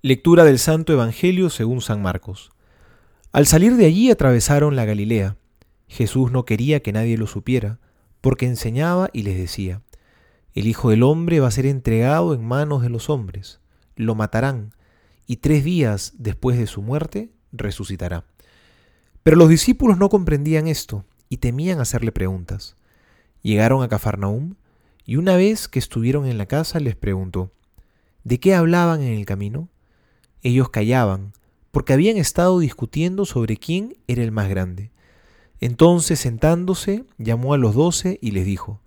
Lectura del Santo Evangelio según San Marcos. Al salir de allí atravesaron la Galilea. Jesús no quería que nadie lo supiera, porque enseñaba y les decía, El Hijo del Hombre va a ser entregado en manos de los hombres, lo matarán, y tres días después de su muerte resucitará. Pero los discípulos no comprendían esto y temían hacerle preguntas. Llegaron a Cafarnaúm, y una vez que estuvieron en la casa les preguntó, ¿De qué hablaban en el camino? Ellos callaban, porque habían estado discutiendo sobre quién era el más grande. Entonces, sentándose, llamó a los doce y les dijo,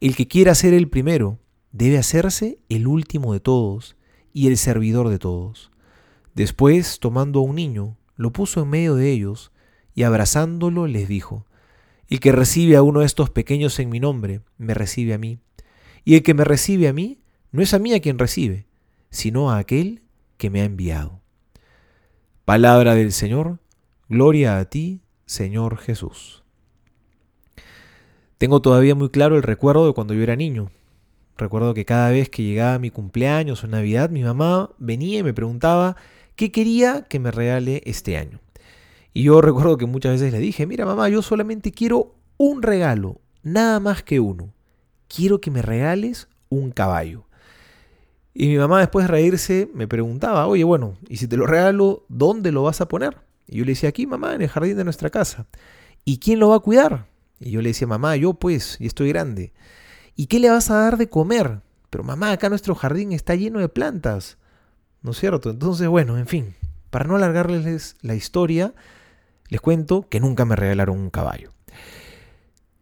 El que quiera ser el primero, debe hacerse el último de todos y el servidor de todos. Después, tomando a un niño, lo puso en medio de ellos, y abrazándolo les dijo, El que recibe a uno de estos pequeños en mi nombre, me recibe a mí, y el que me recibe a mí, no es a mí a quien recibe, sino a aquel que me ha enviado. Palabra del Señor, gloria a ti, Señor Jesús. Tengo todavía muy claro el recuerdo de cuando yo era niño. Recuerdo que cada vez que llegaba mi cumpleaños o Navidad, mi mamá venía y me preguntaba qué quería que me regale este año. Y yo recuerdo que muchas veces le dije, mira mamá, yo solamente quiero un regalo, nada más que uno. Quiero que me regales un caballo. Y mi mamá después de reírse me preguntaba, oye, bueno, ¿y si te lo regalo, dónde lo vas a poner? Y yo le decía, aquí, mamá, en el jardín de nuestra casa. ¿Y quién lo va a cuidar? Y yo le decía, mamá, yo pues, y estoy grande. ¿Y qué le vas a dar de comer? Pero mamá, acá nuestro jardín está lleno de plantas. ¿No es cierto? Entonces, bueno, en fin, para no alargarles la historia, les cuento que nunca me regalaron un caballo.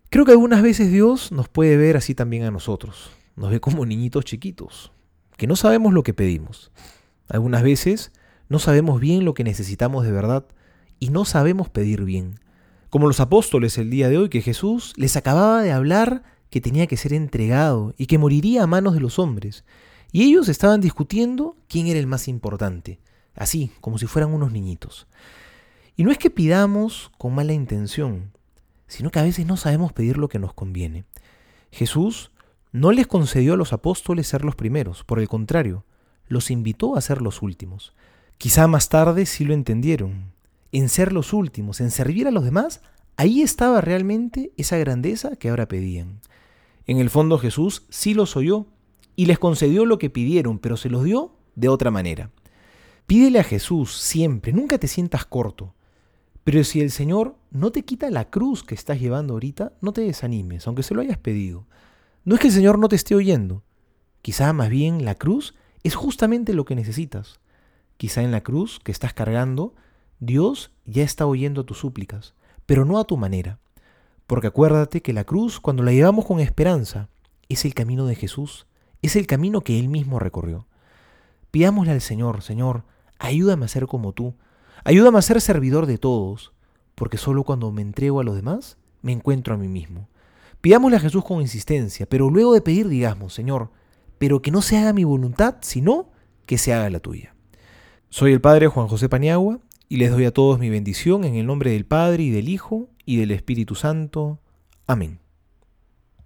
Creo que algunas veces Dios nos puede ver así también a nosotros. Nos ve como niñitos chiquitos, que no sabemos lo que pedimos. Algunas veces no sabemos bien lo que necesitamos de verdad y no sabemos pedir bien. Como los apóstoles el día de hoy que Jesús les acababa de hablar que tenía que ser entregado y que moriría a manos de los hombres. Y ellos estaban discutiendo quién era el más importante, así como si fueran unos niñitos. Y no es que pidamos con mala intención, sino que a veces no sabemos pedir lo que nos conviene. Jesús no les concedió a los apóstoles ser los primeros, por el contrario, los invitó a ser los últimos. Quizá más tarde sí lo entendieron. En ser los últimos, en servir a los demás, ahí estaba realmente esa grandeza que ahora pedían. En el fondo Jesús sí los oyó y les concedió lo que pidieron, pero se los dio de otra manera. Pídele a Jesús siempre, nunca te sientas corto. Pero si el Señor no te quita la cruz que estás llevando ahorita, no te desanimes, aunque se lo hayas pedido. No es que el Señor no te esté oyendo. Quizá más bien la cruz es justamente lo que necesitas. Quizá en la cruz que estás cargando, Dios ya está oyendo tus súplicas, pero no a tu manera. Porque acuérdate que la cruz, cuando la llevamos con esperanza, es el camino de Jesús, es el camino que Él mismo recorrió. Pidámosle al Señor, Señor, ayúdame a ser como tú, ayúdame a ser servidor de todos, porque solo cuando me entrego a los demás, me encuentro a mí mismo. Pidámosle a Jesús con insistencia, pero luego de pedir digamos, Señor, pero que no se haga mi voluntad, sino que se haga la tuya. Soy el Padre Juan José Paniagua y les doy a todos mi bendición en el nombre del Padre y del Hijo y del Espíritu Santo. Amén.